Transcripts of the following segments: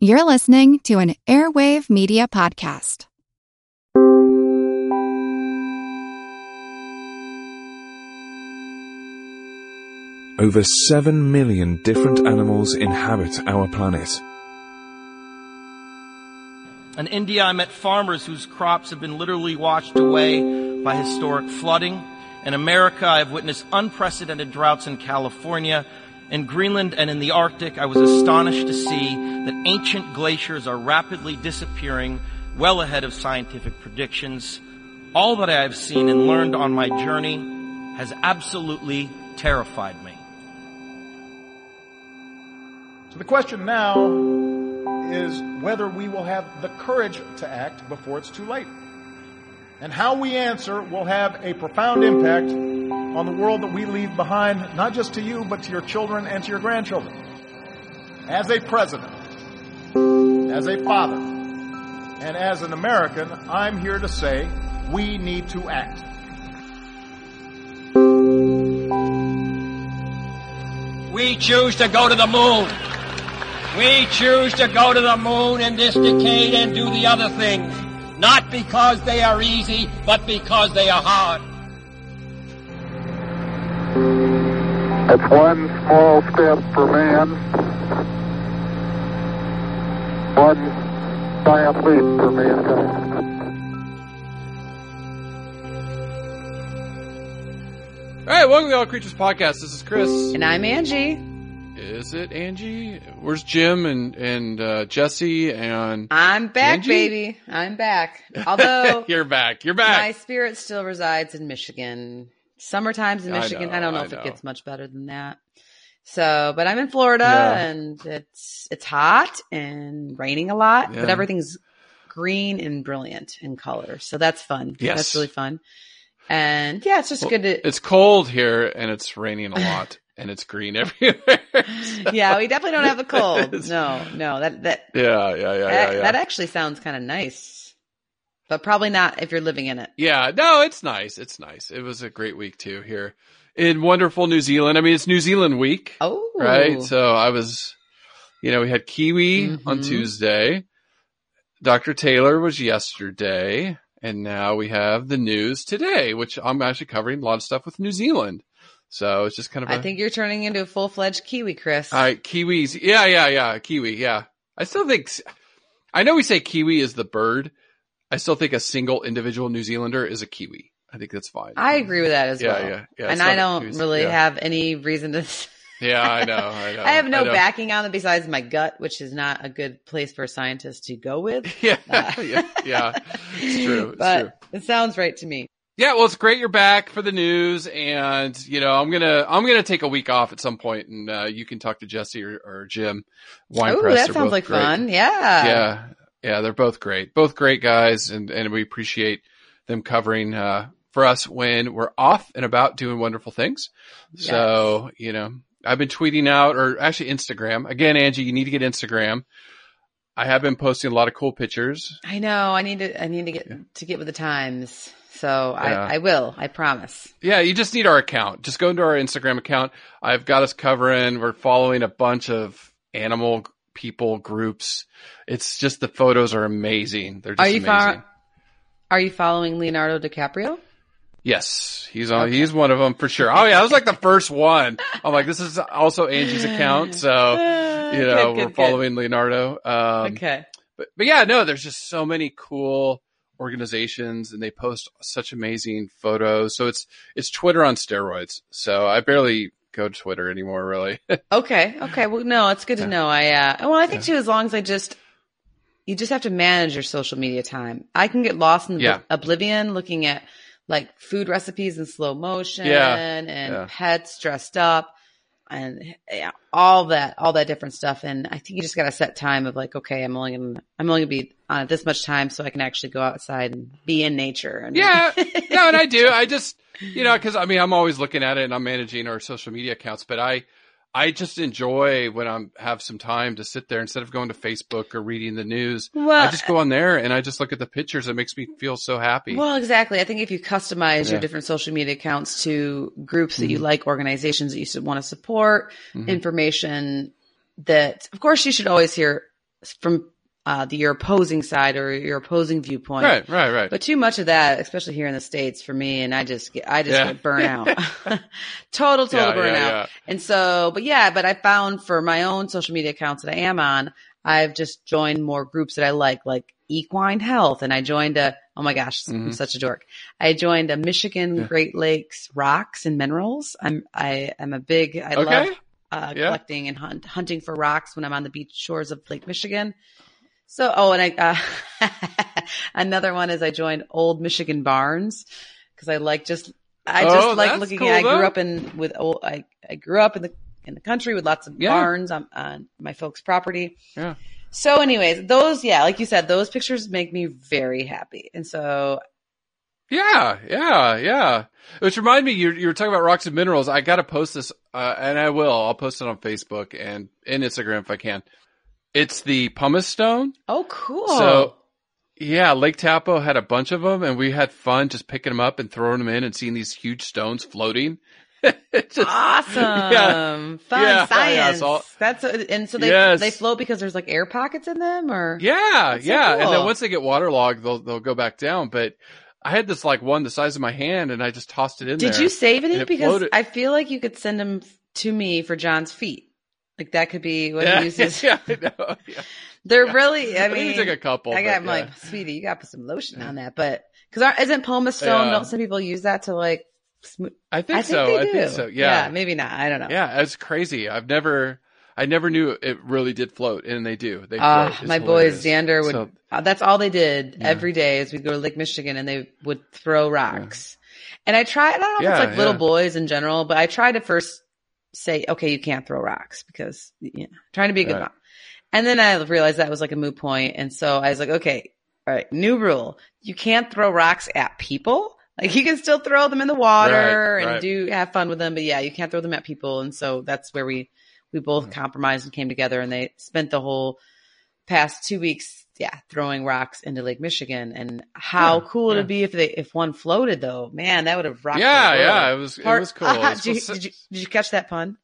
You're listening to an Airwave Media Podcast. Over 7 million different animals inhabit our planet. In India, I met farmers whose crops have been literally washed away by historic flooding. In America, I've witnessed unprecedented droughts in California. In Greenland and in the Arctic, I was astonished to see that ancient glaciers are rapidly disappearing well ahead of scientific predictions. All that I have seen and learned on my journey has absolutely terrified me. So the question now is whether we will have the courage to act before it's too late. And how we answer will have a profound impact on the world that we leave behind, not just to you, but to your children and to your grandchildren. As a president, as a father, and as an American, I'm here to say we need to act. We choose to go to the moon. We choose to go to the moon in this decade and do the other things. Not because they are easy, but because they are hard. It's one small step for man, one giant leap for mankind. All right, welcome to the All Creatures Podcast. This is Chris. And I'm Angie. Is it Angie? Where's Jim and and uh, Jesse and I'm back, Angie? baby. I'm back. Although you're back. You're back. my spirit still resides in Michigan. Summer times in I Michigan. know, I, don't know I if know. it gets much better than that. So, but I'm in Florida Yeah. and it's it's hot and raining a lot, but everything's green and brilliant in color. So that's fun. Yes. That's really fun. And yeah, it's just Well, good to It's cold here and it's raining a lot and it's green everywhere. Yeah, we definitely don't have a cold. No, no. That that yeah, yeah, yeah, yeah, yeah. that actually sounds kind of nice. But probably not if you're living in it. Yeah, no, it's nice. It's nice. It was a great week too here in wonderful New Zealand. I mean, it's New Zealand week, Oh, right? So I was, you know, we had Kiwi on Mhm. Tuesday. Dr. Taylor was yesterday. And now we have the news today, which I'm actually covering a lot of stuff with New Zealand. So it's just kind of a, I think you're turning into a full fledged Kiwi, Chris. all right, Kiwis. Yeah, yeah, yeah. Kiwi. Yeah. I still think, I know we say Kiwi is the bird. I still think a single individual New Zealander is a Kiwi. I think that's fine. I agree with that as Yeah, well. yeah, yeah. and I don't really Yeah. have any reason to. Yeah, I know. I know. I have no know. backing on it besides my gut, which is not a good place for a scientist to go with. Yeah, Uh, yeah, yeah. It's true. It's but true. it sounds right to me. Yeah, well, it's great you're back for the news, and you know, I'm gonna I'm gonna take a week off at some point, and uh, you can talk to Jesse or, or Jim. Wine Oh, Press. that sounds like great. fun. Yeah. Yeah, yeah, they're both great, both great guys, and and we appreciate them covering uh, for us when we're off and about doing wonderful things. So you know, I've been tweeting out, or actually Instagram again. Angie, you need to get Instagram. I have been posting a lot of cool pictures. I know. I need to. I need to get to get with the times. So Yeah. I, I will. I promise. Yeah, you just need our account. Just go into our Instagram account. I've got us covering. We're following a bunch of animal people groups. It's just the photos are amazing. They're just Are you amazing. far? Are you following Leonardo DiCaprio? Yes, he's on. He's one of them for sure. Oh yeah, that was like the first one. I'm like, this is also Angie's account, so you know Good, good, we're good. following Leonardo. Um, okay. but but yeah, no, there's just so many cool organizations, and they post such amazing photos. So it's it's Twitter on steroids. So I barely go Twitter anymore, really. Okay. Okay. Well, no, it's good to know. I, uh, well, I think too, as long as I just, you just have to manage your social media time. I can get lost in Yeah. oblivion looking at like food recipes in slow motion Yeah. and Yeah. pets dressed up and yeah, all that, all that different stuff. And I think you just got to set time of like, okay, I'm only going to, I'm only gonna be on this much time so I can actually go outside and be in nature. And Yeah, no, and I do. I just, you know, because I mean, I'm always looking at it, and I'm managing our social media accounts. But I, I just enjoy when I'm have some time to sit there instead of going to Facebook or reading the news. Well, I just go on there and I just look at the pictures. It makes me feel so happy. Well, exactly. I think if you customize Yeah. your different social media accounts to groups that you Mhm. like, organizations that you want to support, Mhm. information that, of course, you should always hear from uh, the your opposing side or your opposing viewpoint. Right, right, right. But too much of that, especially here in the states, for me, and I just get, I just Yeah. get burnt out, total, total Yeah, burnout. yeah. And so, but yeah, but I found for my own social media accounts that I am on, I've just joined more groups that I like, like equine health, and I joined a. Oh my gosh, I'm Mhm. such a dork. I joined a Michigan. Great Lakes rocks and minerals. I'm I am a big I Okay. love uh, Yeah. collecting and hunt, hunting for rocks when I'm on the beach shores of Lake Michigan. So, oh, and I, uh, another one is I joined Old Michigan Barns because I like just, I just Oh, like looking cool, at, I grew up in, with old, I, I grew up in the, in the country with lots of Yeah. barns on, on my folks' property. Yeah. So anyways, those, yeah, like you said, those pictures make me very happy. And so, Yeah, yeah, yeah. Which remind me, you you were talking about rocks and minerals. I got to post this, uh, and I will. I'll post it on Facebook and and Instagram if I can. It's the pumice stone. oh, cool. So, yeah, Lake Taupo had a bunch of them, and we had fun just picking them up and throwing them in and seeing these huge stones floating. Just- Awesome. Yeah. Fun Yeah, yeah, science. so- That's uh, and so they Yes. they float because there's like air pockets in them or Yeah, That's so yeah. And then once they get waterlogged, they'll they'll go back down. But I had this like one the size of my hand, and I just tossed it in there. Did you save any? it Because floated. I feel like you could send them to me for John's feet. Like that could be what yeah, he uses. yeah, I know. Yeah. They're really. I I mean, you took a couple. I got yeah. sweetie. You got to put some lotion on that, but because isn't pumice stone? Yeah. Don't some people use that to like? Smooth? I think I so. they I do. think so. Yeah. maybe not. I don't know. Yeah, it's crazy. I've never, I never knew it really did float, and they do. They Uh, my hilarious. boys, Xander would. So- uh, that's all they did Yeah. every day. Is we'd go to Lake Michigan and they would throw rocks. And I tried. I don't know if Yeah, it's like little boys in general, but I tried to first say, okay, you can't throw rocks because you know, trying to be a good Right. mom. And then I realized that was like a moot point, and so I was like, okay, all right, new rule: you can't throw rocks at people. Like you can still throw them in the water Right, and right. do have fun with them, but yeah, you can't throw them at people. And so that's where we we both Mm-hmm. compromised and came together, and they spent the whole past two weeks, yeah, throwing rocks into Lake Michigan. And how Yeah, cool would yeah. it be if they if one floated though? Man, that would have rocked. Yeah, the world. yeah, it was- it was cool. It was did, you, did you did you catch that pun?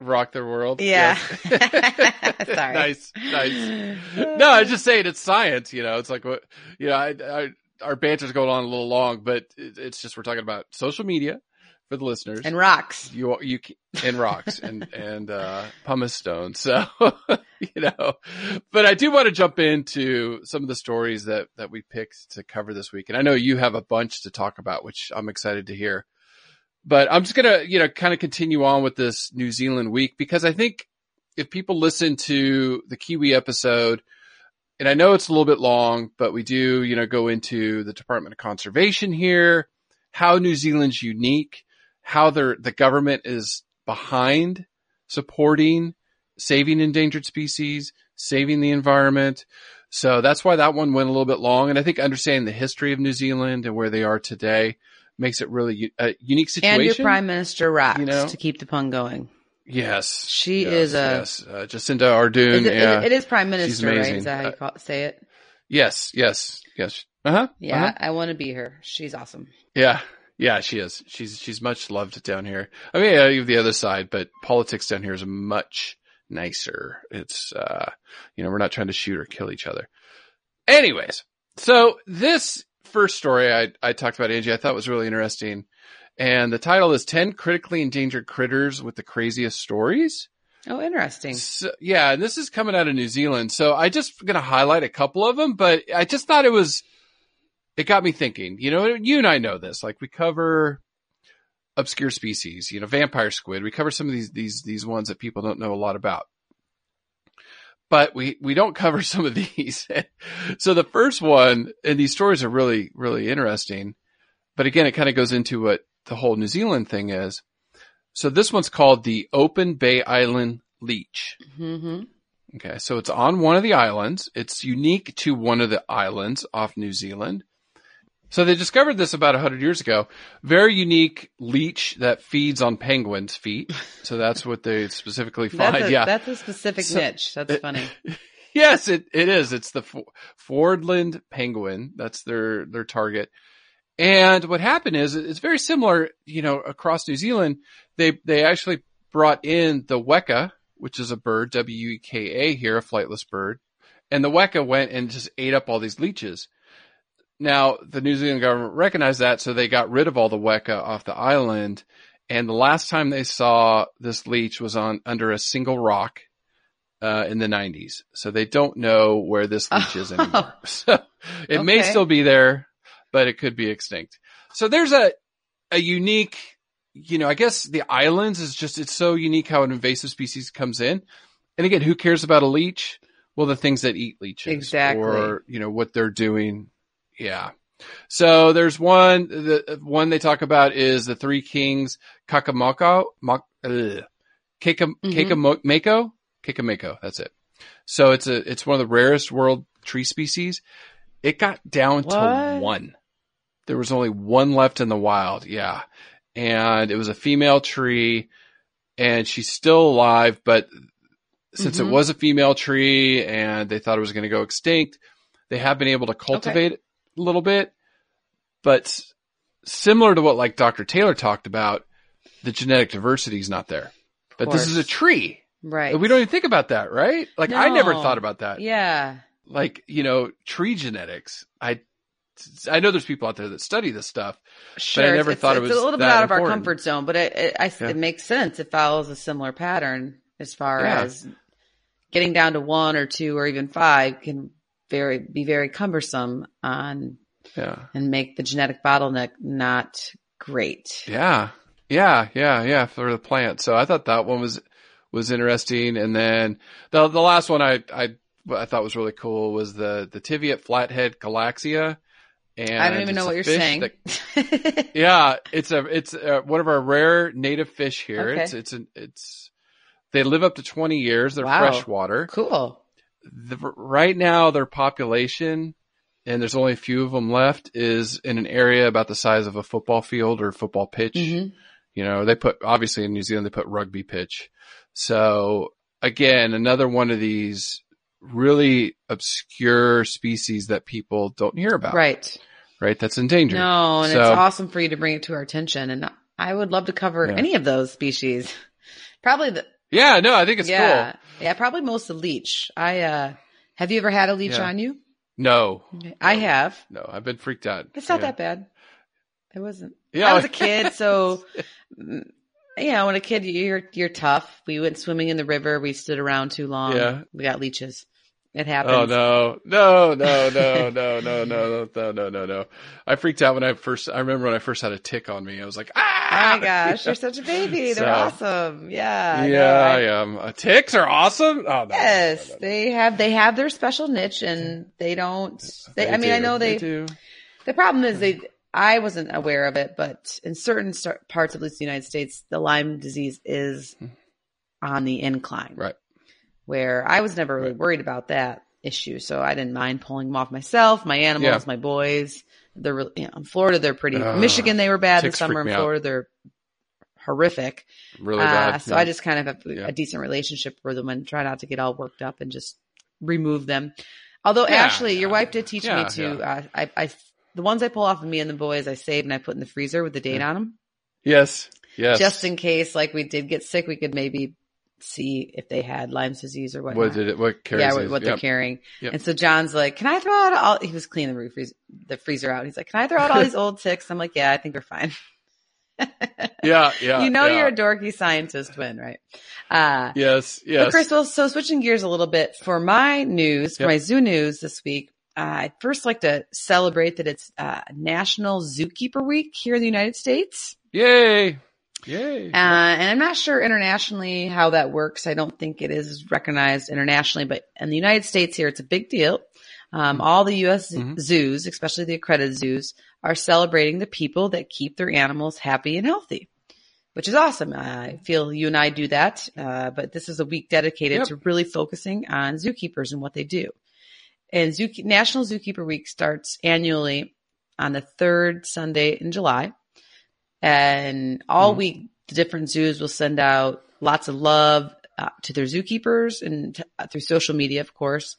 rock the world. Yeah. Yes. Sorry. nice, nice. No, I just saying it's science. You know, it's like what you know. I, I, our banter's going on a little long, but it, it's just we're talking about social media for the listeners. And rocks. you you and rocks and and uh pumice stone. So you know but i do want to jump into some of the stories that that we picked to cover this week. And i know you have a bunch to talk about which i'm excited to hear. But i'm just gonna you know kind of continue on with this new zealand week because i think if people listen to the kiwi episode and i know it's a little bit long but we do you know go into the department of conservation here how new zealand's unique how their the government is behind supporting saving endangered species, saving the environment. So that's why that one went a little bit long. And I think understanding the history of New Zealand and where they are today makes it really a unique situation. And your prime minister rocks You know? to keep the pun going. Yes, She yes, is a- yes. Uh, Jacinda Ardern. Is it, yeah. it is prime minister, right? Is that how you Uh, call, say it? yes, yes, yes. Uh huh. Yeah, I want to be her. She's awesome. Yeah. Yeah, she is. She's she's much loved down here. I mean, I have the other side, but politics down here is much nicer. It's uh, you know, we're not trying to shoot or kill each other. Anyways, so this first story I I talked about Angie, I thought was really interesting, and the title is 10 critically endangered critters with the craziest stories. Oh, interesting. So, yeah, and this is coming out of New Zealand. So I just going to highlight a couple of them, but I just thought it was, it got me thinking, you know, you and I know this, like we cover obscure species, you know, vampire squid. We cover some of these, these, these ones that people don't know a lot about, but we, we don't cover some of these. so the first one, and these stories are really, really interesting, but again, it kind of goes into what the whole New Zealand thing is. So this one's called the Open Bay Island Leech. hmm Okay, so it's on one of the islands. It's unique to one of the islands off New Zealand. So they discovered this about 100 years ago. Very unique leech that feeds on penguins' feet. So that's what they specifically find. That's a, yeah. that's a specific So- niche. That's it- funny. Yes, it, it is. It's the Fo- Fiordland penguin. That's their, their target. And what happened is it's very similar, you know, across New Zealand. They, they actually brought in the weka, which is a bird, W-E-K-A here, a flightless bird. and the Weka went and just ate up all these leeches. Now the New Zealand government recognized that, so they got rid of all the Weka off the island. And the last time they saw this leech was on under a single rock uh, in the 90s. So they don't know where this leech is anymore. So it may still be there, but it could be extinct. So there's a a unique, you know, I guess the islands is just it's so unique how an invasive species comes in. And again, who cares about a leech? Well, the things that eat leeches, Exactly. or you know what they're doing. Yeah. So there's one. The one they talk about is the Three Kings Kakamoko, Mok, ugh. Kakamako, Kakamako. That's it. So it's a it's one of the rarest world tree species. It got down to one. There was only one left in the wild. Yeah, and it was a female tree, and she's still alive. But since Mhm. it was a female tree and they thought it was going to go extinct, they have been able to cultivate it a little bit. But similar to what like Dr. Taylor talked about, the genetic diversity is not there. But this is a tree. Right. We don't even think about that, right? Like I never thought about that. Yeah. Like, you know, tree genetics. I I know there's people out there that study this stuff. Sure. I never it's, thought it it's was a little bit out of our comfort zone, but it, it, I, Yeah. it makes sense. It follows a similar pattern as far Yeah. as getting down to one or two or even five can very be very cumbersome on Yeah. and make the genetic bottleneck not great. Yeah. Yeah, yeah, yeah, for the plant. So I thought that one was was interesting. And then the the last one I I I thought was really cool was the the Teviot flathead galaxia. And I don't even know what you're saying. that- yeah, it's a it's uh one of our rare native fish here. Okay. It's it's an it's they live up to 20 years. They're Wow. freshwater. cool. The, right now their population and there's only a few of them left is in an area about the size of a football field or football pitch. Mhm. You know, they put, obviously in New Zealand, they put rugby pitch. So again, another one of these really obscure species that people don't hear about. Right. Right. That's endangered. No, and So- it's awesome for you to bring it to our attention. And I would love to cover Yeah. any of those species. Probably the, Yeah. No, I think it's yeah, cool. yeah, probably most of leech. I, uh, have you ever had a leech Yeah. on you? No, I have. no, I've been freaked out. It's not Yeah. that bad. It wasn't. Yeah. I was a kid, so yeah. When a kid, you're you're tough. We went swimming in the river. We stood around too long. Yeah. we got leeches. It happens. Oh no, no, no, no, no, no, no, no, no, no, no, no. I freaked out when I first, I remember when I first had a tick on me. I was like, Oh ah! my gosh, you're such a baby. They're So- awesome. Yeah. Yeah, I- I am. Uh, ticks are awesome. Oh, no, no, Yes, no, no, no. they have they have their special niche, and they don't. They, I mean, I know they. do. The problem is they. I wasn't aware of it, but in certain parts of the United States, the Lyme disease is on the incline. Right. Where I was never really Right. worried about that issue, so I didn't mind pulling them off myself, my animals, Yeah. my boys. They're really, you know, in Florida, they're pretty. Ugh, Michigan, they were bad this summer. In me out. Florida, they're horrific. Really Uh, bad. so yeah. I just kind of have Yeah. a decent relationship with them and try not to get all worked up and just remove them. Although Ashley, your wife did teach me to. Uh, I, I, the ones I pull off of me and the boys, I save and I put in the freezer with the date on them, yes, yes. just in case, like we did get sick, we could maybe see if they had Lyme's disease or whatnot. what did it? What carries? yeah, what, what they're Yep. carrying. Yep. And so John's like, "Can I throw out all?" He was cleaning the freezer, the freezer out. He's like, "Can I throw out all these old ticks?" I'm like, "Yeah, I think we're fine." Yeah, yeah. you know, yeah. you're a dorky scientist, twin, right? Uh, Yes, But yes. Chris, well, so switching gears a little bit for my news, for Yep. my zoo news this week, uh, I'd first like to celebrate that it's uh, National Zookeeper Week here in the United States. Yay! Yay! Uh, and I'm not sure internationally how that works. I don't think it is recognized internationally, but in the United States here, it's a big deal. Um, all the U.S. Mhm. zoos, especially the accredited zoos, are celebrating the people that keep their animals happy and healthy, which is awesome. I feel you and I do that, uh, but this is a week dedicated Yep. to really focusing on zookeepers and what they do. And Zoo, National Zookeeper Week starts annually on the third Sunday in July. And all Mhm. week, the different zoos will send out lots of love uh, to their zookeepers and t- uh, through social media, of course.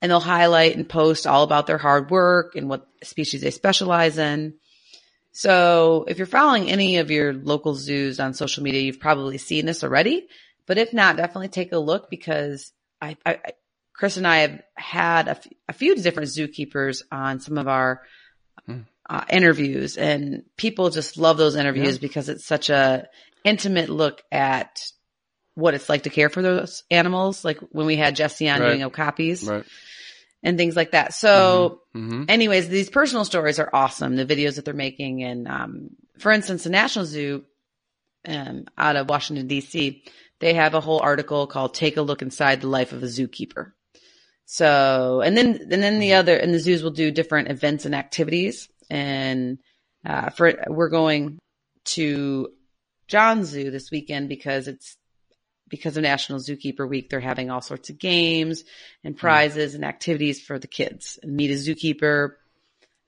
And they'll highlight and post all about their hard work and what species they specialize in. So if you're following any of your local zoos on social media, you've probably seen this already. But if not, definitely take a look because I, I, I Chris and I have had a, f- a few different zookeepers on some of our uh, interviews, and people just love those interviews because it's such a intimate look at what it's like to care for those animals. Like when we had Jesse on Right. doing copies Right. and things like that. So, hmm anyways, these personal stories are awesome. The videos that they're making, and um, for instance, the National Zoo um, out of Washington D.C. They have a whole article called "Take a Look Inside the Life of a Zookeeper." So, and then and then the other and the zoos will do different events and activities. And uh, for we're going to John Zoo this weekend because it's because of National Zookeeper Week. They're having all sorts of games and prizes and activities for the kids. And meet a zookeeper,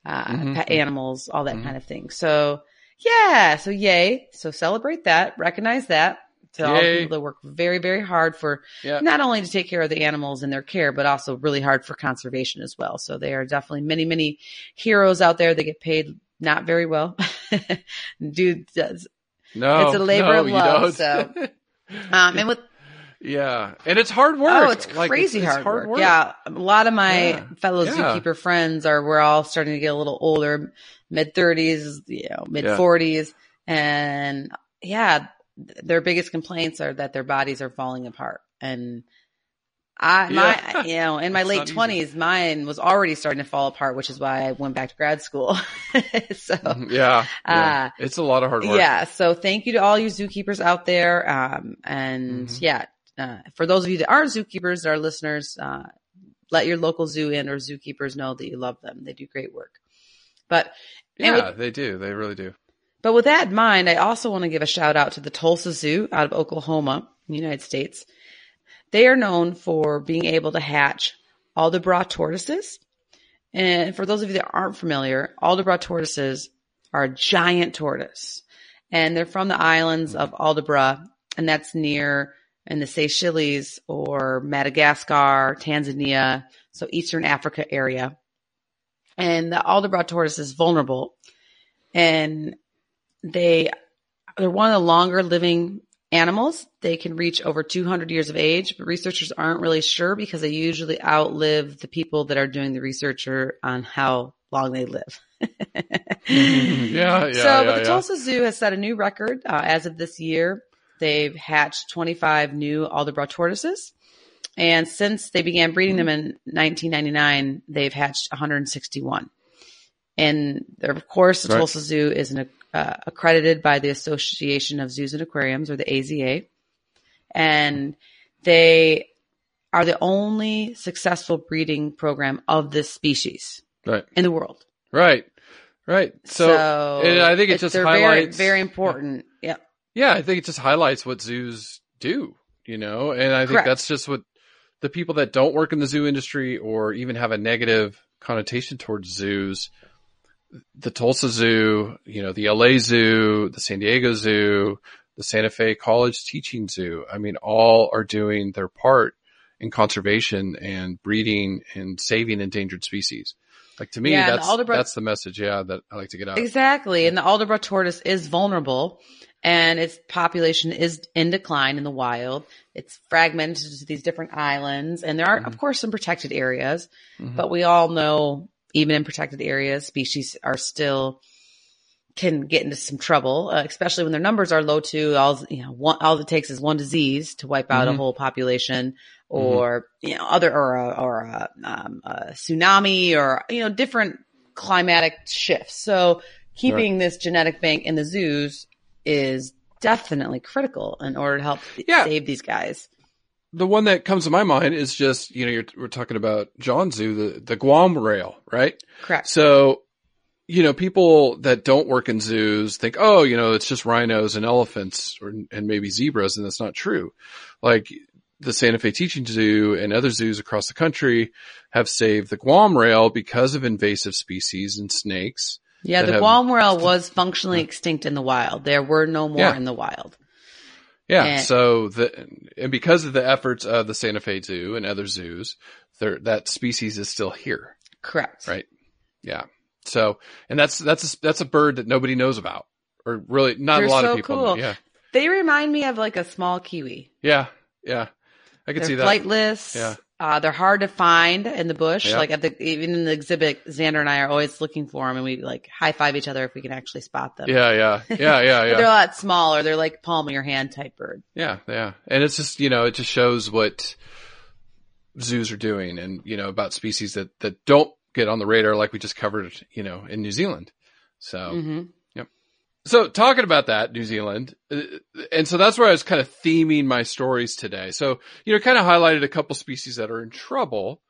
uh, Mhm. pet animals, all that Mhm. kind of thing. So yeah, so yay. So celebrate that, recognize that. To all the people that work very, very hard for Yeah. not only to take care of the animals and their care, but also really hard for conservation as well. So they are definitely many, many heroes out there They get paid not very well. Dude does. No, It's a labor no, of love, don't. Um, and with, yeah, and it's hard work. oh, it's Like, crazy it's hard, work. Yeah. A lot of my Yeah. fellow Yeah. zookeeper friends are, we're all starting to get a little older, mid thirties, you know, mid forties. And yeah, their biggest complaints are that their bodies are falling apart. And I, Yeah. my, you know, in my late twenties, mine was already starting to fall apart, which is why I went back to grad school. so, yeah, yeah. Uh, it's a lot of hard work. yeah. So thank you to all you zookeepers out there. Um, and Mhm. yeah, uh, for those of you that aren't zookeepers, that are listeners, uh, let your local zoo and or zookeepers know that you love them. They do great work. But, yeah, with- they do. They really do. But with that in mind, I also want to give a shout out to the Tulsa Zoo out of Oklahoma, United States. They are known for being able to hatch Aldabra tortoises. And for those of you that aren't familiar, Aldabra tortoises are a giant tortoise. And they're from the islands of Aldabra, and that's near in the Seychelles or Madagascar, Tanzania, so Eastern Africa area. And the Aldabra tortoise is vulnerable. And they they're one of the longer living animals. They can reach over 200 years of age, but researchers aren't really sure because they usually outlive the people that are doing the researcher on how long they live. Yeah, yeah. so, yeah, but the yeah. Tulsa Zoo has set a new record uh, as of this year. They've hatched 25 new Aldabra tortoises. And since they began breeding them in 1999, they've hatched 161. And of course, the Right. Tulsa Zoo is an, uh, accredited by the Association of Zoos and Aquariums, or the AZA. And they are the only successful breeding program of this species Right, in the world. right, right. So, and I think it just highlights. very, very important. Yeah. Yeah, I think it just highlights what zoos do, you know, and I think Correct. that's just what the people that don't work in the zoo industry or even have a negative connotation towards zoos, the Tulsa Zoo, you know, the LA Zoo, the San Diego Zoo, the Santa Fe College Teaching Zoo. I mean, all are doing their part in conservation and breeding and saving endangered species. Like to me, Yeah, and the that's Aldabra- that's the message. Yeah, that I like to get out. Exactly. And the Aldabra tortoise is vulnerable and its population is in decline in the wild. It's fragmented to these different islands and there are, Mm-hmm. of course, some protected areas, but we all know even in protected areas, species are still can get into some trouble, uh, especially when their numbers are low too. All, you know, one, all it takes is one disease to wipe out a Mhm. whole population or, you know, other, or a, or a, um, a tsunami or, you know, different climatic shifts. So keeping this genetic bank in the zoos is definitely critical in order to help Yeah. save these guys. The one that comes to my mind is just you know you're, we're talking about John Zoo, the the Guam rail, right? Correct. So, you know, people that don't work in zoos think, oh, you know, it's just rhinos and elephants or, and maybe zebras. And that's not true. Like the Santa Fe Teaching Zoo and other zoos across the country have saved the Guam rail because of invasive species and snakes. Yeah, the Guam rail was functionally extinct in the wild. There were no more Yeah. in the wild. Yeah. And- so the, and because of the efforts of the Santa Fe Zoo and other zoos, that species is still here. Correct. Right. Yeah. So, and that's, that's, a, that's a bird that nobody knows about or really not They're a lot so of people. cool. Yeah. They remind me of like a small kiwi. Yeah. Yeah. I can They're see that. flightless. Yeah. Uh, they're hard to find in the bush. Yep. Like at the even in the exhibit, Xander and I are always looking for them, and we like high five each other if we can actually spot them. Yeah, yeah, yeah, yeah, But they're a lot smaller. They're like palm of your hand type bird. yeah, yeah. And it's just you know it just shows what zoos are doing, and you know about species that that don't get on the radar, like we just covered, you know, in New Zealand. So. hmm So talking about that, New Zealand, uh, and so that's where I was kind of theming my stories today. So, you know, kind of highlighted a couple species that are in trouble.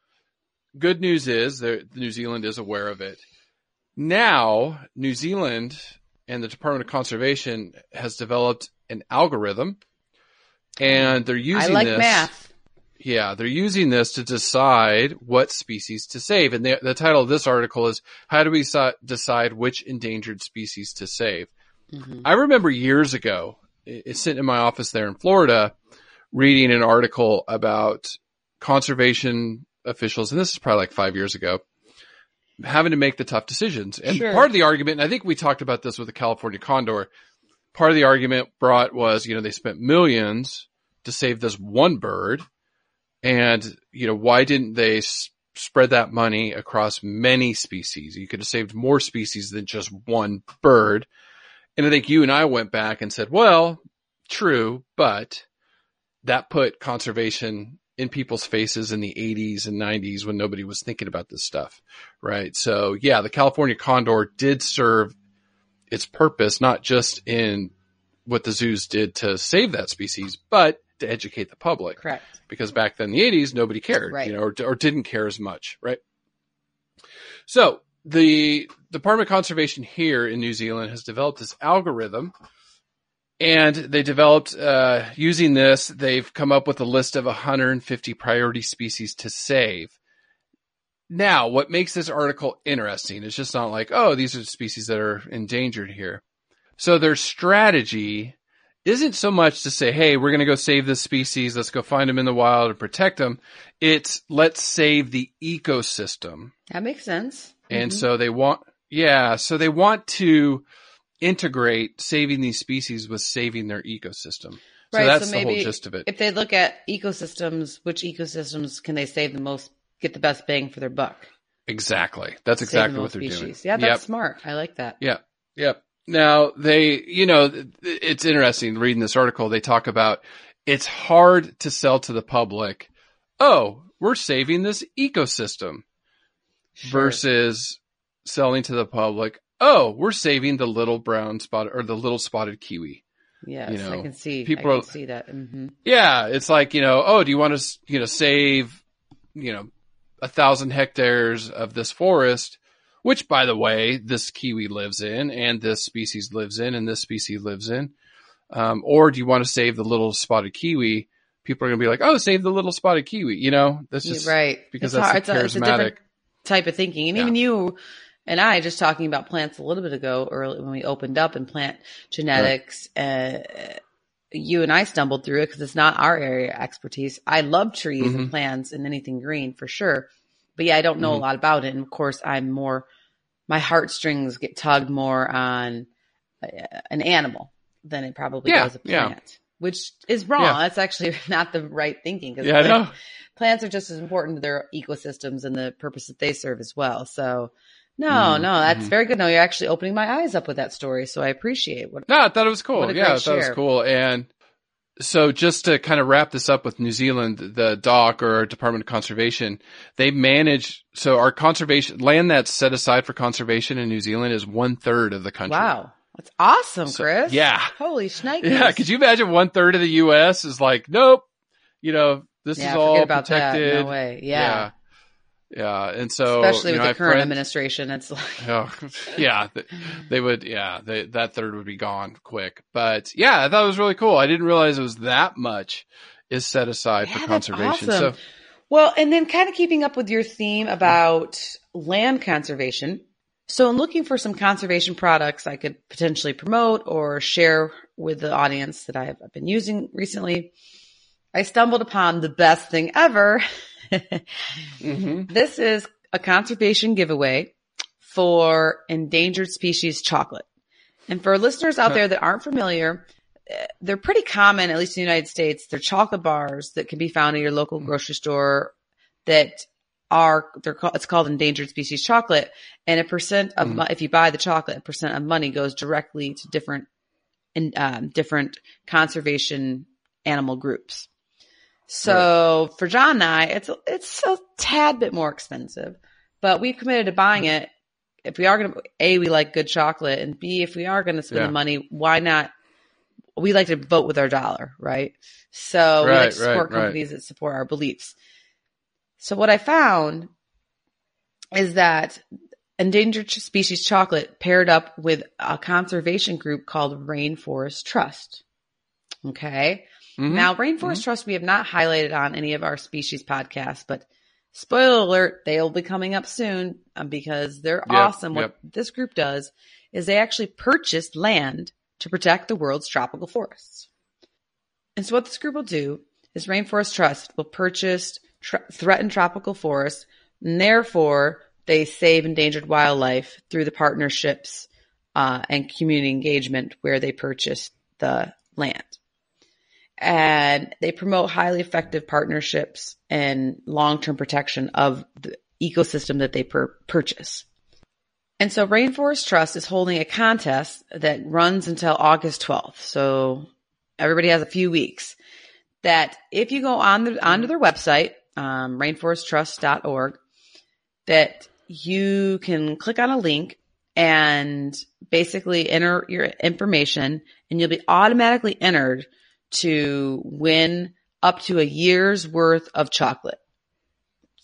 Good news is that New Zealand is aware of it. Now, New Zealand and the Department of Conservation has developed an algorithm and they're using I like this. math. Yeah, they're using this to decide what species to save. And the, the title of this article is How Do We Si- Decide Which Endangered Species to Save? Mhm. I remember years ago, sitting in my office there in Florida, reading an article about conservation officials, and this is probably like five years ago, having to make the tough decisions. And Sure. part of the argument, and I think we talked about this with the California condor, part of the argument brought was, you know, they spent millions to save this one bird. And, you know, why didn't they s- spread that money across many species? You could have saved more species than just one bird. And I think you and I went back and said, well, true, but that put conservation in people's faces in the 80s and 90s when nobody was thinking about this stuff, right? So yeah, the California condor did serve its purpose, not just in what the zoos did to save that species, but to educate the public Correct. because back then in the 80s nobody cared Right. you know or, or didn't care as much right so the department of conservation here in new zealand has developed this algorithm and they developed uh, using this they've come up with a list of 150 priority species to save now what makes this article interesting is just not like oh these are species that are endangered here so their strategy isn't so much to say, hey, we're going to go save this species. Let's go find them in the wild and protect them. It's let's save the ecosystem. That makes sense. And Mhm. so they want, yeah, so they want to integrate saving these species with saving their ecosystem. So Right, that's so the whole gist of it. If they look at ecosystems, which ecosystems can they save the most, get the best bang for their buck? exactly. That's Save exactly the what they're doing. Yeah, that's Yep. smart. I like that. Yep. Yep. Now they, you know, it's interesting reading this article. They talk about it's hard to sell to the public. Oh, we're saving this ecosystem Sure. versus selling to the public. Oh, we're saving the little brown spot or the little spotted kiwi. Yes, you know, I can see. people I are- see that. hmm Yeah. It's like, you know, oh, do you want to, you know, save, you know, a thousand hectares of this forest, which by the way, this kiwi lives in and this species lives in and this species lives in. Um, or do you want to save the little spotted kiwi? People are going to be like, oh, save the little spotted kiwi. You know, that's just right. because It's that's hard. the It's a- it's a different charismatic. Type of thinking. And Yeah. even you and I just talking about plants a little bit ago, early when we opened up and plant genetics, uh, you and I stumbled through it because it's not our area of expertise. I love trees Mhm. and plants and anything green for sure. But yeah, I don't know Mhm. a lot about it. And of course, I'm more, my heartstrings get tugged more on uh, an animal than it probably Yeah, does a yeah. plant, which is wrong. Yeah. That's actually not the right thinking. 'cause Yeah, know. Plants are just as important to their ecosystems and the purpose that they serve as well. So no, Mhm, no, that's mhm. very good. No, you're actually opening my eyes up with that story. So I appreciate what. No, I thought it was cool. Yeah, I thought it was cool. And so just to kind of wrap this up with New Zealand, the DOC or Department of Conservation, they manage, so our conservation, land that's set aside for conservation in New Zealand is one third of the country. Wow. That's awesome, So- Chris. yeah. Holy shnikes. Yeah. Could you imagine one third of the U.S. is like, nope, you know, this yeah, is all about protected. that. No way. Yeah. Yeah. Yeah. And so, Especially with know, the current friends- administration. It's like, Oh, yeah, th- they would. Yeah, they, that third would be gone quick. But yeah, I thought it was really cool. I didn't realize it was that much is set aside Yeah, for conservation. awesome. So Well, and then kind of keeping up with your theme about land conservation. So in looking for some conservation products I could potentially promote or share with the audience that I've been using recently, I stumbled upon the best thing ever. mhm. This is a conservation giveaway for endangered species chocolate. And for listeners out there that aren't familiar, they're pretty common, at least in the United States. They're chocolate bars that can be found at your local grocery store. that are they're called, it's called endangered species chocolate, and a percent of Mhm. if you buy the chocolate, a percent of money goes directly to different in um, different conservation animal groups. So for John and I, it's a- it's a tad bit more expensive, but we've committed to buying it. If we are going to, a we like good chocolate, and b if we are going to spend Yeah. the money, why not? We like to vote with our dollar, right? So we like to support right, right. companies that support our beliefs. So what I found is that endangered species chocolate paired up with a conservation group called Rainforest Trust. Okay. Mhm. Now, Rainforest Trust, we have not highlighted on any of our species podcasts, but spoiler alert, they'll be coming up soon um, because they're Yep, awesome. What yep. this group does is they actually purchased land to protect the world's tropical forests. And so what this group will do is Rainforest Trust will purchase tr- threatened tropical forests and therefore they save endangered wildlife through the partnerships uh, and community engagement where they purchase the land and they promote highly effective partnerships and long-term protection of the ecosystem that they per- purchase. And so Rainforest Trust is holding a contest that runs until August 12th. So everybody has a few weeks that if you go on the, onto their website, um, rainforesttrust.org, that you can click on a link and basically enter your information and you'll be automatically entered to win up to a year's worth of chocolate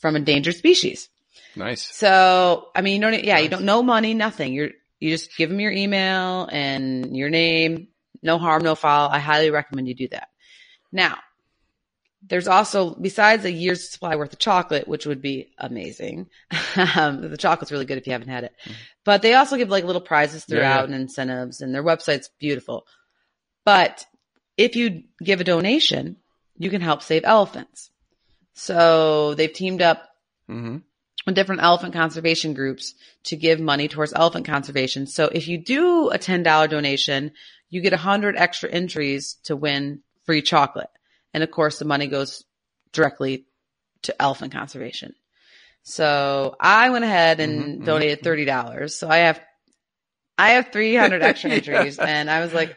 from endangered species. Nice. So, I mean, you don't, yeah, you Nice. don't know money, nothing. You're, you just give them your email and your name. No harm, no foul. I highly recommend you do that. Now, there's also, besides a year's supply worth of chocolate, which would be amazing. um, the chocolate's really good if you haven't had it, but they also give like little prizes Mm-hmm. Yeah, throughout yeah. and incentives and their website's beautiful. But if you give a donation, you can help save elephants. So they've teamed up hmm with different elephant conservation groups to give money towards elephant conservation. So if you do a $10 donation, you get 100 extra entries to win free chocolate. And of course, the money goes directly to elephant conservation. So I went ahead and Mhm, donated $30. So I have, I have 300 extra Yeah. entries and I was like,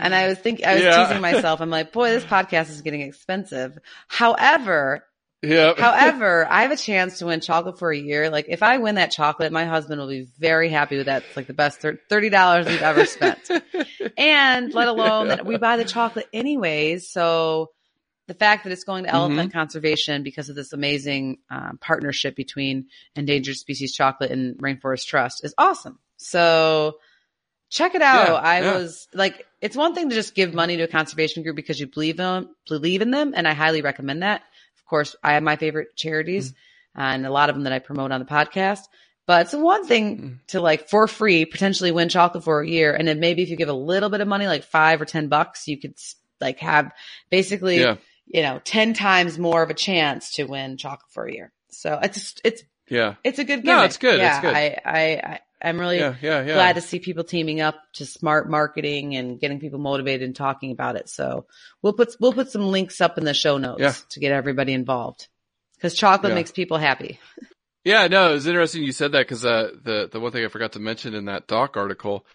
and I was thinking, I was Yeah. teasing myself. I'm like, boy, this podcast is getting expensive. However, Yep. However, I have a chance to win chocolate for a year. Like if I win that chocolate, my husband will be very happy with that. It's like the best $30 we've ever spent. and let alone that we buy the chocolate anyways. So the fact that it's going to elephant conservation because of this amazing um, partnership between Endangered Species Chocolate and Rainforest Trust is awesome. So check it out. Yeah, I yeah. was like, it's one thing to just give money to a conservation group because you believe them, believe in them, and I highly recommend that. Of course, I have my favorite charities Mm-hmm. and a lot of them that I promote on the podcast. But it's one Mm-hmm. thing to like for free potentially win chocolate for a year, and then maybe if you give a little bit of money, like five or ten bucks, you could like have basically Yeah. you know ten times more of a chance to win chocolate for a year. So it's it's Yeah. it's a good No, gimmick. it's good, it's Yeah, good. I I, I I'm really Yeah. Yeah. Yeah. glad to see people teaming up to smart marketing and getting people motivated and talking about it. So we'll put we'll put some links up in the show notes to get everybody involved because chocolate makes people happy. Yeah, no, it was interesting you said that because uh, the the one thing I forgot to mention in that doc article,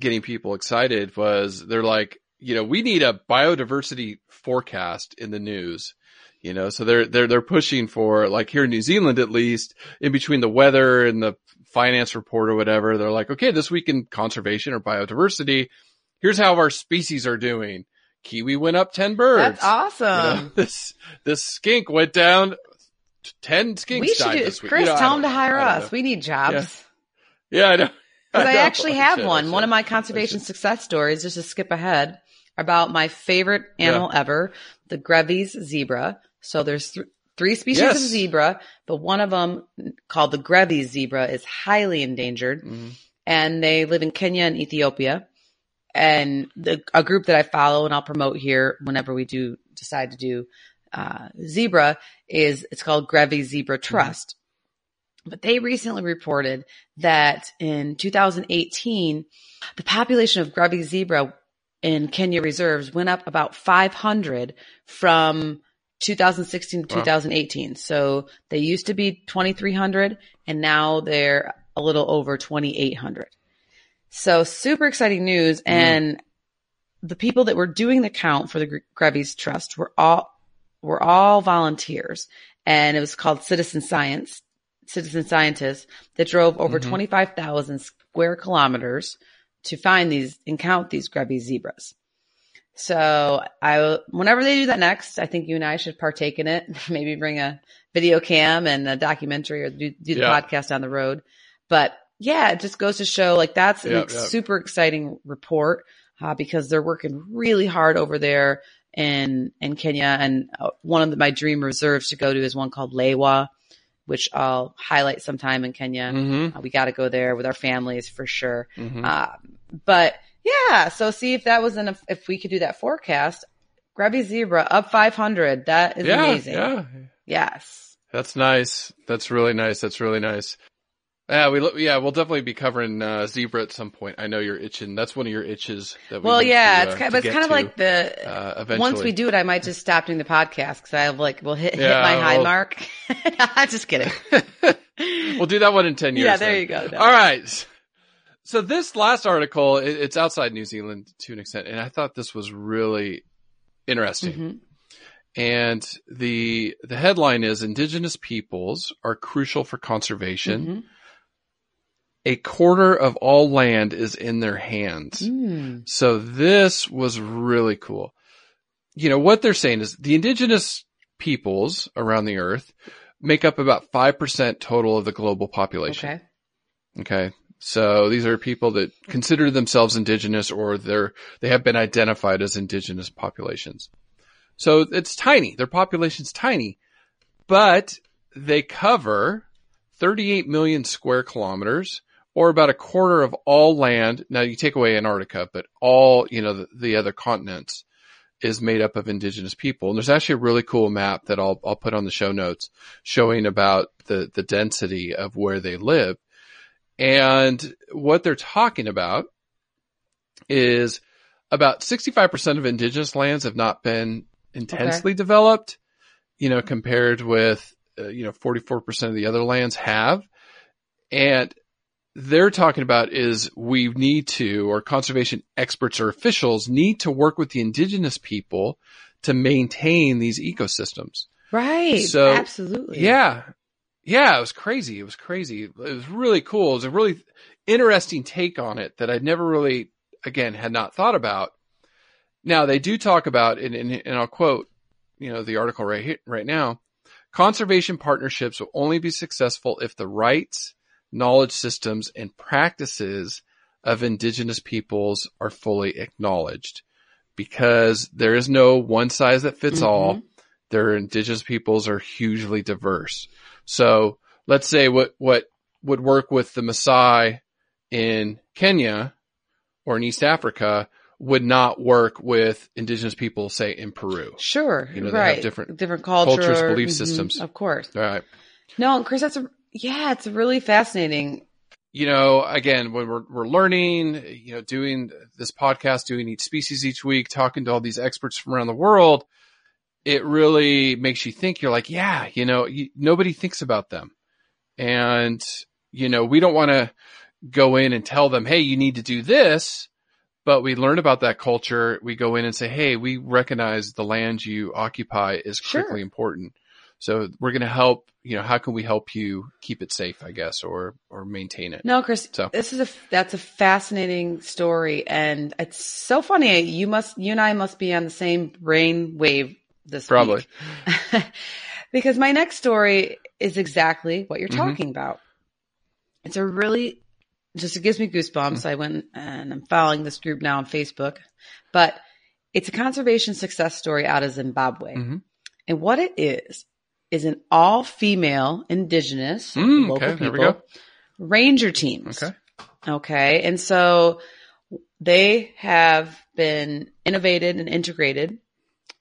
getting people excited was they're like, you know, we need a biodiversity forecast in the news, you know, so they're they're they're pushing for like here in New Zealand at least, in between the weather and the finance report or whatever, they're like, okay, this week in conservation or biodiversity, here's how our species are doing. Kiwi went up ten birds. That's awesome. You know, this this skink went down. Ten skinks we should do this week. Chris. You know, tell him to hire us. know. We need jobs. Yeah, I know. Because I, know. actually have should, one. One of my conservation success stories, just to skip ahead, about my favorite animal ever, the Grevy's zebra. So there's th- three species Yes. of zebra, but one of them called the Grevy's zebra is highly endangered. Mhm. and they live in Kenya and Ethiopia. And the, a group that I follow and I'll promote here whenever we do decide to do uh, zebra is it's called Grevy Zebra Trust. But they recently reported that in 2018, the population of Grevy zebra in Kenya reserves went up about 500 from 2016 to Wow. 2018. So they used to be 2,300 and now they're a little over 2,800. So super exciting news. Mm-hmm. And the people that were doing the count for the Gr- Grevy's Trust were all, were all volunteers and it was called Citizen Science, citizen scientists that drove over Mhm. 25,000 square kilometers to find these and count these Grevy zebras. So I, whenever they do that next, I think you and I should partake in it. Maybe bring a video cam and a documentary or do, do the Yeah. podcast down the road. But yeah, it just goes to show like that's an Yeah, ex- yeah. super exciting report uh, because they're working really hard over there in in Kenya. And uh, one of the, my dream reserves to go to is one called Lewa, which I'll highlight sometime in Kenya. Mm-hmm. Uh, we got to go there with our families for sure. Mm-hmm. Um, but yeah, so see if that was in if we could do that forecast. Grevy zebra up 500. That is yeah, amazing. yeah. Yes. That's nice. That's really nice. That's really nice. Yeah, we yeah, we'll definitely be covering uh, zebra at some point. I know you're itching. That's one of your itches. That we Well, yeah, to, it's uh, kind, to but it's kind of to, like the uh, eventually. once we do it, I might just stop doing the podcast because I have like we'll hit, hit Yeah, my high mark. Just kidding. we'll do that one in ten years. Yeah, there then. you go. No. All right. So this last article, it, it's outside New Zealand to an extent, and I thought this was really interesting. Mhm. And the the headline is Indigenous peoples are crucial for conservation. Mhm. A quarter of all land is in their hands. Mm. So this was really cool. You know, what they're saying is the indigenous peoples around the earth make up about 5% total of the global population. Okay. Okay. So these are people that consider themselves indigenous or they're, they have been identified as indigenous populations. So it's tiny. Their population's tiny, but they cover 38 million square kilometers or about a quarter of all land. Now you take away Antarctica, but all, you know, the, the other continents is made up of indigenous people. And there's actually a really cool map that I'll, I'll put on the show notes showing about the, the density of where they live. And what they're talking about is about 65% of indigenous lands have not been intensely developed, you know, compared with, uh, you know, 44% of the other lands have. And they're talking about is we need to, or conservation experts or officials need to work with the indigenous people to maintain these ecosystems. Right. So, Absolutely. Yeah. Yeah, it was crazy. It was crazy. It was really cool. It was a really interesting take on it that I'd never really, again, had not thought about. Now they do talk about, and, and, and I'll quote, you know, the article right here, right now. Conservation partnerships will only be successful if the rights, knowledge systems, and practices of indigenous peoples are fully acknowledged because there is no one size that fits Mhm. all. Their indigenous peoples are hugely diverse. So let's say what, what would work with the Maasai in Kenya or in East Africa would not work with indigenous people, say in Peru. Sure. You know, they have right. different different culture, cultures, belief mhm, systems. Of course. All right. No, Chris, that's a yeah, it's really fascinating. you know, again, when we're, we're learning, you know, doing this podcast, doing each species each week, talking to all these experts from around the world, it really makes you think. You're like, yeah, you know, you, nobody thinks about them. And, you know, we don't want to go in and tell them, hey, you need to do this. But we learn about that culture. We go in and say, hey, we recognize the land you occupy is Sure. critically important. So we're going to help, you know, how can we help you keep it safe, I guess, or, or maintain it? No, Chris, So- this is a that's a fascinating story, and it's so funny. You must, you and I must be on the same brain wave this Probably. because my next story is exactly what you're Mhm. talking about. It's a really just it gives me goosebumps. Mm-hmm. I went and I'm following this group now on Facebook, but it's a conservation success story out of Zimbabwe, Mhm. and what it is is an all female indigenous Mm, local okay, people ranger teams. Okay. Okay. And so they have been innovated and integrated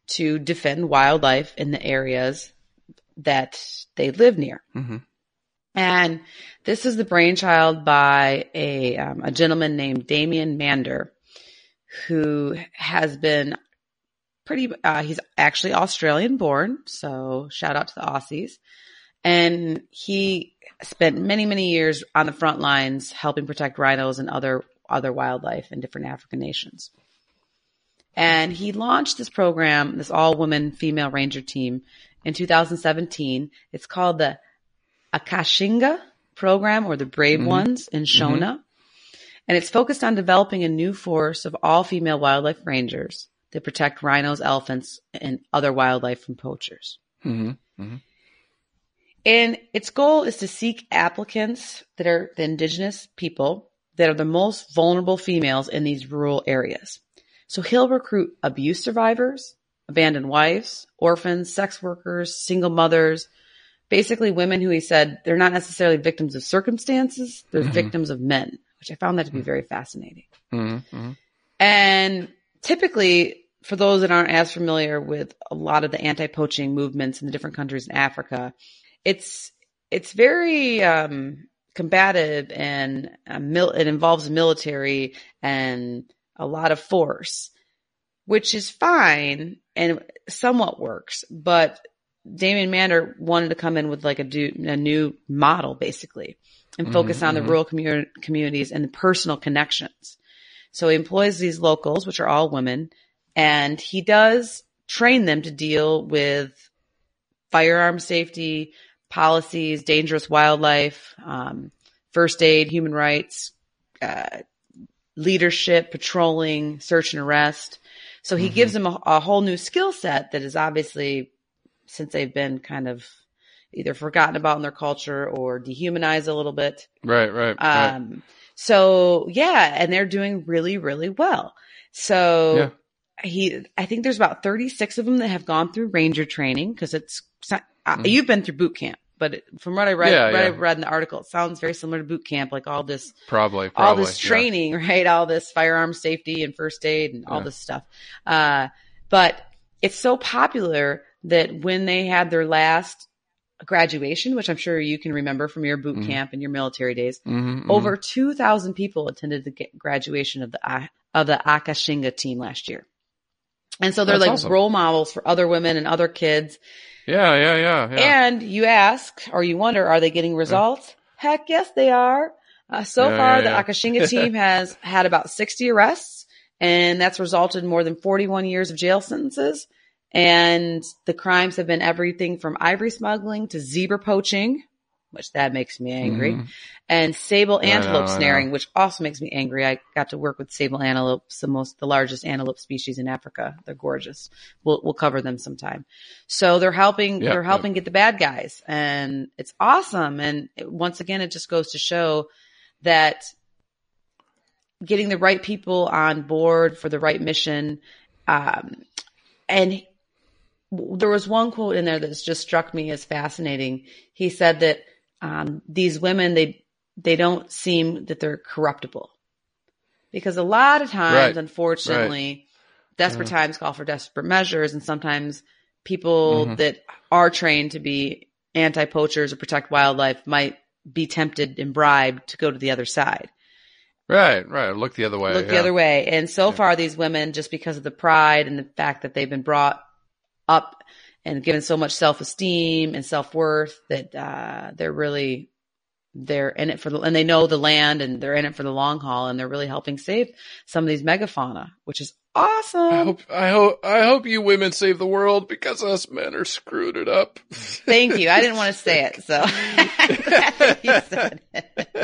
to defend wildlife in the areas that they live near. hmm And this is the brainchild by a, um, a gentleman named Damien Mander, who has been pretty, uh, he's actually Australian born. So shout out to the Aussies. And he spent many, many years on the front lines helping protect rhinos and other, other wildlife in different African nations. And he launched this program, this all woman female ranger team in 2017. It's called the Akashinga program or the Brave mm-hmm. Ones in mm-hmm. Shona. And it's focused on developing a new force of all female wildlife rangers that protect rhinos, elephants, and other wildlife from poachers. hmm And its goal is to seek applicants that are the indigenous people that are the most vulnerable females in these rural areas. So he'll recruit abuse survivors, abandoned wives, orphans, sex workers, single mothers, basically women who he said they're not necessarily victims of circumstances, they're victims of men, which I found that to be very fascinating. hmm hmm And typically, for those that aren't as familiar with a lot of the anti-poaching movements in the different countries in Africa, it's it's very um, combative and uh, mil- it involves military and a lot of force, which is fine and somewhat works. But Damien Mander wanted to come in with like a, do- a new model, basically, and focus on the rural commu- communities and the personal connections. So he employs these locals, which are all women, and he does train them to deal with firearm safety, policies, dangerous wildlife, um, first aid, human rights, uh, leadership, patrolling, search and arrest. So he gives them a, a whole new skill set that is obviously, since they've been kind of either forgotten about in their culture or dehumanized a little bit. Right, right, right. Um, so yeah, and they're doing really, really well. So he, I think there's about 36 of them that have gone through ranger training because it's, uh, you've been through boot camp, but it- from what I read, Mm-hmm. Yeah, I read in the article, it sounds very similar to boot camp, like all this Probably, all probably. this yeah. training, right? All this firearm safety and first aid and all Yeah. this stuff. Uh, but it's so popular that when they had their last graduation, which I'm sure you can remember from your boot camp and your military days, Mhm, mhm. over 2,000 people attended the graduation of the of the Akashinga team last year. And so they're That's like awesome. role models for other women and other kids. Yeah, yeah, yeah, yeah. And you ask or you wonder, are they getting results? Heck yes, they are. Uh, so Yeah, far, yeah, the yeah. Akashinga team has had about 60 arrests and that's resulted in more than 41 years of jail sentences. And the crimes have been everything from ivory smuggling to zebra poaching, which that makes me angry, Mhm. and sable antelope know. snaring, which also makes me angry. I got to work with sable antelopes, the most, the largest antelope species in Africa. They're gorgeous. We'll, we'll cover them sometime. So they're helping, Yeah, they're helping get the bad guys and it's awesome. And it, once again, it just goes to show that getting the right people on board for the right mission. Um, and there was one quote in there that's just struck me as fascinating. He said that um, these women they they don't seem that they're corruptible because a lot of times, Right. unfortunately, desperate times call for desperate measures, and sometimes people Mhm. that are trained to be anti poachers or protect wildlife might be tempted and bribed to go to the other side Right, right. Look the other way. look the other way. And so far, these women, just because of the pride and the fact that they've been brought up and given so much self esteem and self worth, that uh, they're really they're in it for the and they know the land and they're in it for the long haul and they're really helping save some of these megafauna, which is awesome. I hope, I hope, I hope you women save the world because us men are screwed it up. Thank you. I didn't want to say it, so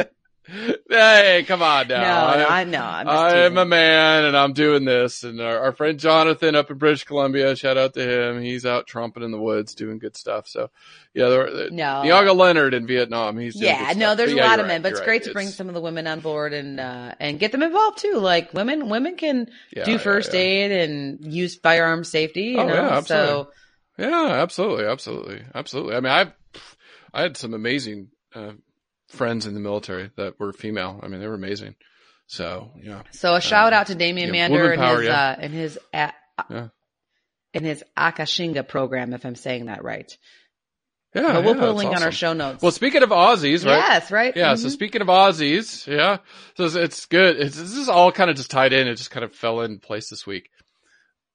I'm glad that you said it. hey, come on now. No, no, I- I know. I'm I am a man and I'm doing this. And our, our friend Jonathan up in British Columbia, shout out to him. He's out trumping in the woods doing good stuff. So yeah, there, No. Yaga Leonard in Vietnam. He's yeah, no, there's But a yeah, lot of men, right, but it's you're great right. to bring It's- some of the women on board and uh, and get them involved too. Like women, women can Yeah, do first yeah. aid and use firearm safety. You Oh, know, yeah, so Yeah, absolutely, absolutely, absolutely. I mean, I, I had some amazing uh, friends in the military that were female. I mean, they were amazing. So yeah, so a shout out to Damien yeah, Mander and power, his yeah. uh, and his a- Yeah. in his Akashinga program, if I'm saying that right. yeah. but we'll yeah, put a link on our show notes. Well, speaking of Aussies, right? Yes, right. Yeah. So Mhm. speaking of Aussies, yeah. So it's, it's good. It's, this is all kind of just tied in. It just kind of fell in place this week.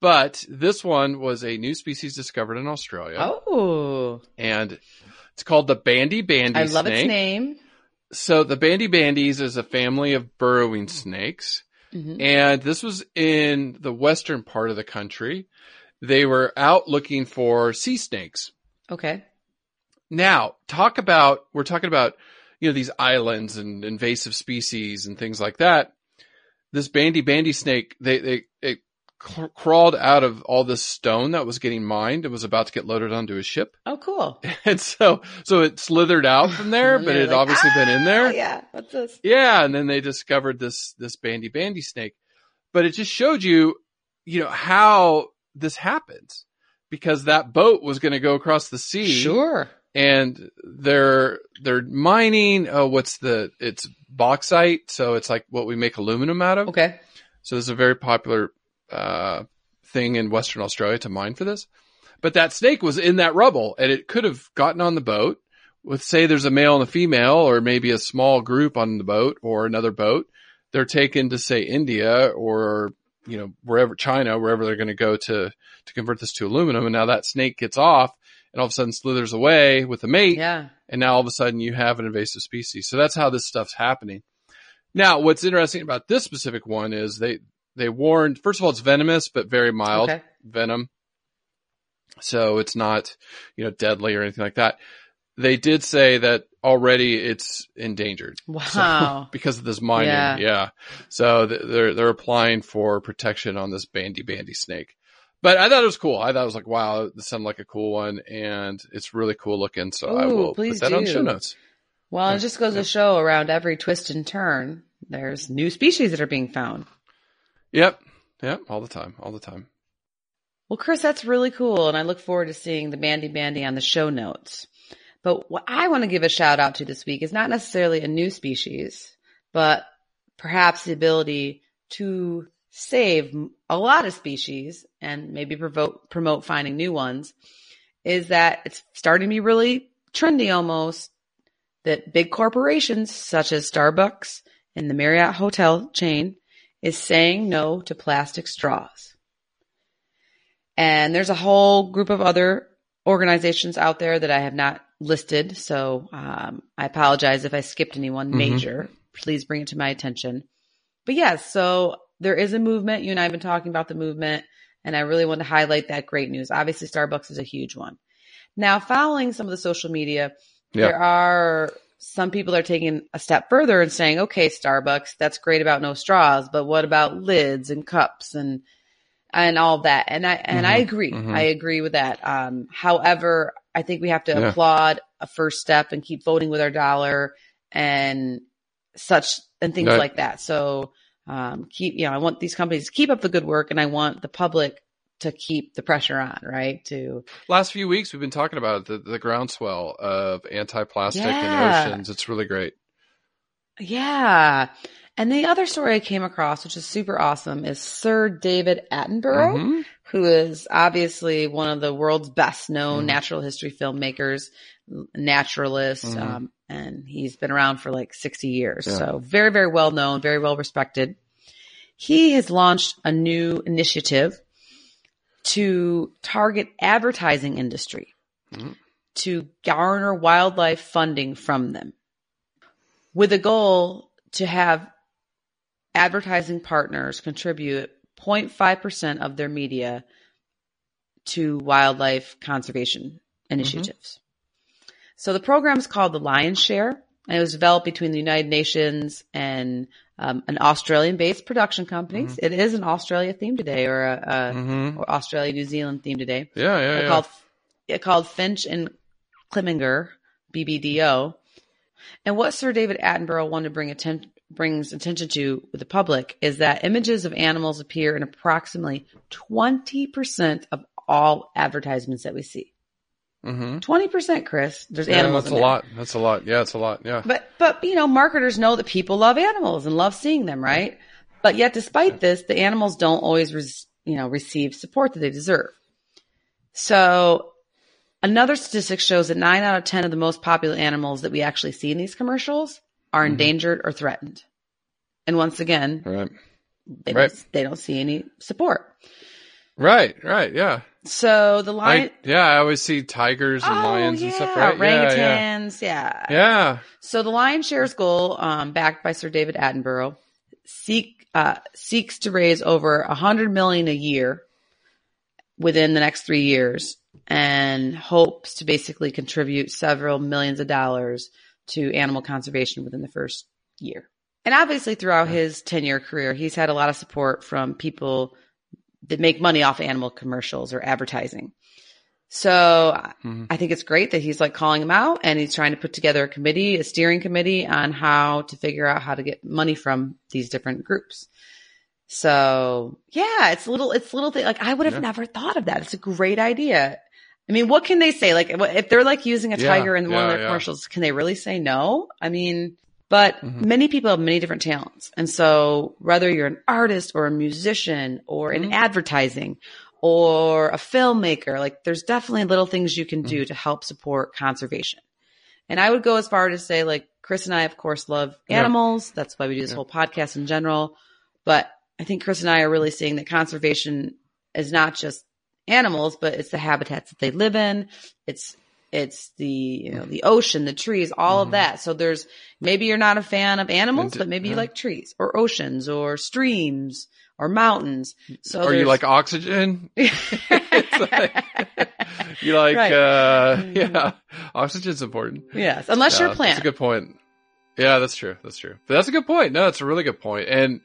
But this one was a new species discovered in Australia, Oh, and it's called the bandy bandy I love snake. its name. So the bandy bandies is a family of burrowing snakes, Mhm. and this was in the western part of the country. They were out looking for sea snakes. Okay. Now, talk about we're talking about you know these islands and invasive species and things like that. This bandy bandy snake, they they crawled out of all this stone that was getting mined and was about to get loaded onto a ship, Oh, cool. and so so it slithered out from there, but it like, obviously been in there. "Ah, Yeah. What's this? Yeah, and then they discovered this this bandy bandy snake. But it just showed you, you know, how this happens. Because that boat was going to go across the sea. Sure. And they're they're mining oh what's the it's bauxite, so it's like what we make aluminum out of. Okay. So this is a very popular uh thing in Western Australia to mine for this. But that snake was in that rubble and it could have gotten on the boat with say there's a male and a female or maybe a small group on the boat or another boat. They're taken to say India or you know wherever China wherever they're going to go to to convert this to aluminum and now that snake gets off and all of a sudden slithers away with a mate Yeah. and now all of a sudden you have an invasive species. So that's how this stuff's happening. Now, what's interesting about this specific one is they they warned. First of all, it's venomous but very mild Okay. venom, so it's not you know deadly or anything like that. They did say that already it's endangered. So- Wow. because of this mining, Yeah. yeah. So th- they're they're applying for protection on this bandy bandy snake. But I thought it was cool. I thought it was like, wow, this sounded like a cool one, and it's really cool looking. So I will put that on show notes. Well, Yeah. it just goes to show around every twist and turn, there's new species that are being found. Yep. Yep. All the time. All the time. Well, Chris, that's really cool. And I look forward to seeing the Bandy Bandy on the show notes. But what I want to give a shout out to this week is not necessarily a new species, but perhaps the ability to save a lot of species and maybe promote, promote finding new ones is that it's starting to be really trendy almost that big corporations such as Starbucks and the Marriott hotel chain is saying no to plastic straws. And there's a whole group of other organizations out there that I have not listed. So um, I apologize if I skipped anyone Mhm. major. Please bring it to my attention. But yes, so there is a movement. You and I have been talking about the movement, and I really want to highlight that great news. Obviously, Starbucks is a huge one. Now, following some of the social media, Yeah. there are some people are taking a step further and saying, okay, Starbucks, that's great about no straws, but what about lids and cups and and all that? And I and I Mhm, agree. mhm. I agree with that. Um, however, I think we have to Yeah. applaud a first step and keep voting with our dollar and such and things like that. So um, keep you know, I want these companies to keep up the good work and I want the public to keep the pressure on, right? To Last few weeks, we've been talking about the, the groundswell of anti-plastic Yeah. in oceans. It's really great. Yeah. And the other story I came across, which is super awesome, is Sir David Attenborough, Mhm. who is obviously one of the world's best known Mhm. natural history filmmakers, naturalist, Mhm. um, and he's been around for like 60 years. Yeah. So very, very well known, very well respected. He has launched a new initiative to target advertising industry Mhm. to garner wildlife funding from them with a goal to have advertising partners contribute 0.5% of their media to wildlife conservation initiatives. So the program is called the Lion's Share, and it was developed between the United Nations and um, an Australian-based production company. It is an Australia theme today, or a, a Mhm. or Australia New Zealand theme today. Yeah, yeah, yeah. called it called Finch and Clemenger, BBDO. And what Sir David Attenborough wanted to bring atten- brings attention to with the public is that images of animals appear in approximately 20% of all advertisements that we see. Mhm. 20%, Chris. There's Yeah, animals that's a there. lot. That's a lot. Yeah, it's a lot. Yeah. But but you know, marketers know that people love animals and love seeing them, right? But yet, despite this, the animals don't always, res- you know, receive support that they deserve. So, another statistic shows that nine out of ten of the most popular animals that we actually see in these commercials are Mm-hmm. endangered or threatened. And once again, Right. they, Right. don't, they don't see any support. Right, right, yeah. So the lion, I, yeah, I always see tigers and oh lions yeah, and stuff, right? Yeah, yeah. orangutans, yeah. Yeah. So the Lion Shares goal, um, backed by Sir David Attenborough, seek uh, seeks to raise over a hundred million a year within the next three years, and hopes to basically contribute several millions of dollars to animal conservation within the first year. And obviously, throughout his ten year career, he's had a lot of support from people that make money off animal commercials or advertising. So Mhm. I think it's great that he's like calling them out and he's trying to put together a committee, a steering committee on how to figure out how to get money from these different groups. So yeah, it's a little, it's little thing. Like I would have Yeah. never thought of that. It's a great idea. I mean, what can they say? Like if they're like using a Yeah, tiger in one of their yeah. commercials, can they really say no? I mean, but Mhm. many people have many different talents. And so whether you're an artist or a musician or in Mhm. advertising or a filmmaker, like there's definitely little things you can Mm-hmm. do to help support conservation. And I would go as far to say like Chris and I, of course, love animals. That's why we do this whole podcast in general. But I think Chris and I are really seeing that conservation is not just animals, but it's the habitats that they live in. It's it's the you know the ocean, the trees, all of Mhm. that. So there's maybe you're not a fan of animals, And- but maybe you like trees or oceans or streams or mountains. So are you like oxygen? Like- you like, Right. uh, yeah, oxygen's important. yes, unless you're a plant. That's a good point. Yeah, that's true. That's true. But that's a good point. No, it's a really good point. And,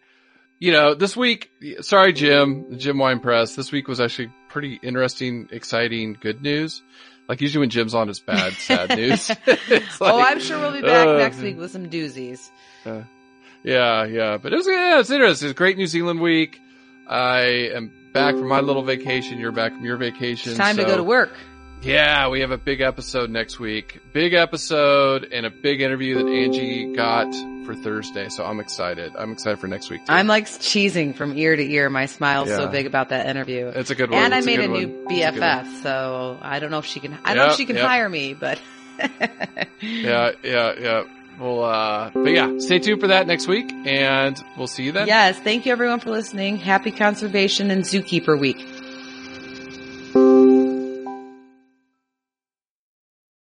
you know, this week, sorry, Jim, Jim Wine Press, this week was actually pretty interesting, exciting, good news. Like usually when Jim's on, it's bad, sad news. It's oh, I'm sure we'll be back uh, next week with some doozies. Yeah, yeah, but it was yeah, it's interesting. It's a great New Zealand week. I am back from my little vacation. You're back from your vacation. It's time to go to work. Yeah, we have a big episode next week. Big episode and a big interview that Angie got for Thursday. So I'm excited. I'm excited for next week. Too. I'm like cheesing from ear to ear. My smile's so big about that interview. It's a good one. And I made a good new one. It's a. BFF, so I don't know if she can. I don't know if she can yep. hire me, but Yeah, yeah, yeah. Well, uh, but yeah, stay tuned for that next week and we'll see you then. yes. Thank you everyone for listening. Happy conservation and zookeeper week.